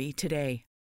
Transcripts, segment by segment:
1-888-RECOVERY today.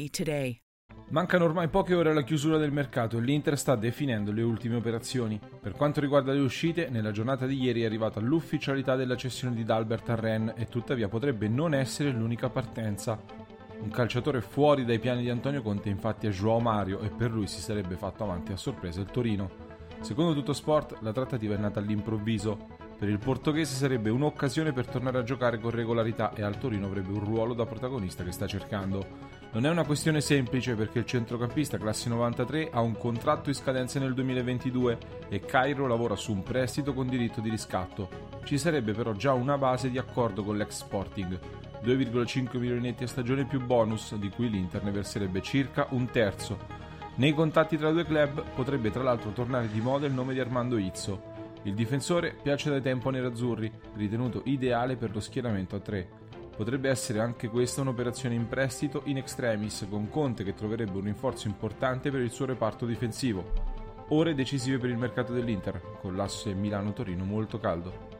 1-888-RECOVERY today. Mancano ormai poche ore alla chiusura del mercato e l'Inter sta definendo le ultime operazioni. Per quanto riguarda le uscite, nella giornata di ieri è arrivata l'ufficialità della cessione di Dalbert a Rennes e tuttavia potrebbe non essere l'unica partenza. Un calciatore fuori dai piani di Antonio Conte infatti è Joao Mario e per lui si sarebbe fatto avanti a sorpresa il Torino. Secondo Tutto Sport, la trattativa è nata all'improvviso. Per il portoghese sarebbe un'occasione per tornare a giocare con regolarità e al Torino avrebbe un ruolo da protagonista che sta cercando. Non è una questione semplice perché il centrocampista classe 93 ha un contratto in scadenza nel 2022 e Cairo lavora su un prestito con diritto di riscatto. Ci sarebbe però già una base di accordo con l'ex Sporting, 2,5 milioni a stagione più bonus, di cui l'Inter ne verserebbe circa un terzo. Nei contatti tra i due club potrebbe tra l'altro tornare di moda il nome di Armando Izzo. Il difensore piace da tempo a nerazzurri, ritenuto ideale per lo schieramento a 3. Potrebbe essere anche questa un'operazione in prestito in extremis con Conte che troverebbe un rinforzo importante per il suo reparto difensivo. Ore decisive per il mercato dell'Inter, con l'asse Milano-Torino molto caldo.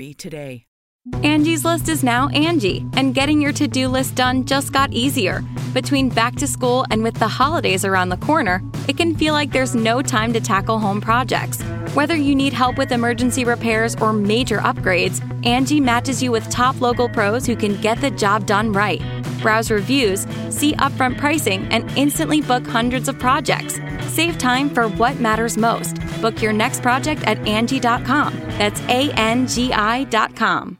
1-888-RECOVERY today. Angie's list is now Angie, and getting your to do list done just got easier. Between back to school and with the holidays around the corner, it can feel like there's no time to tackle home projects. Whether you need help with emergency repairs or major upgrades, Angie matches you with top local pros who can get the job done right. Browse reviews, see upfront pricing, and instantly book hundreds of projects. Save time for what matters most. Book your next project at Angie.com. That's A N G I.com.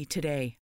today.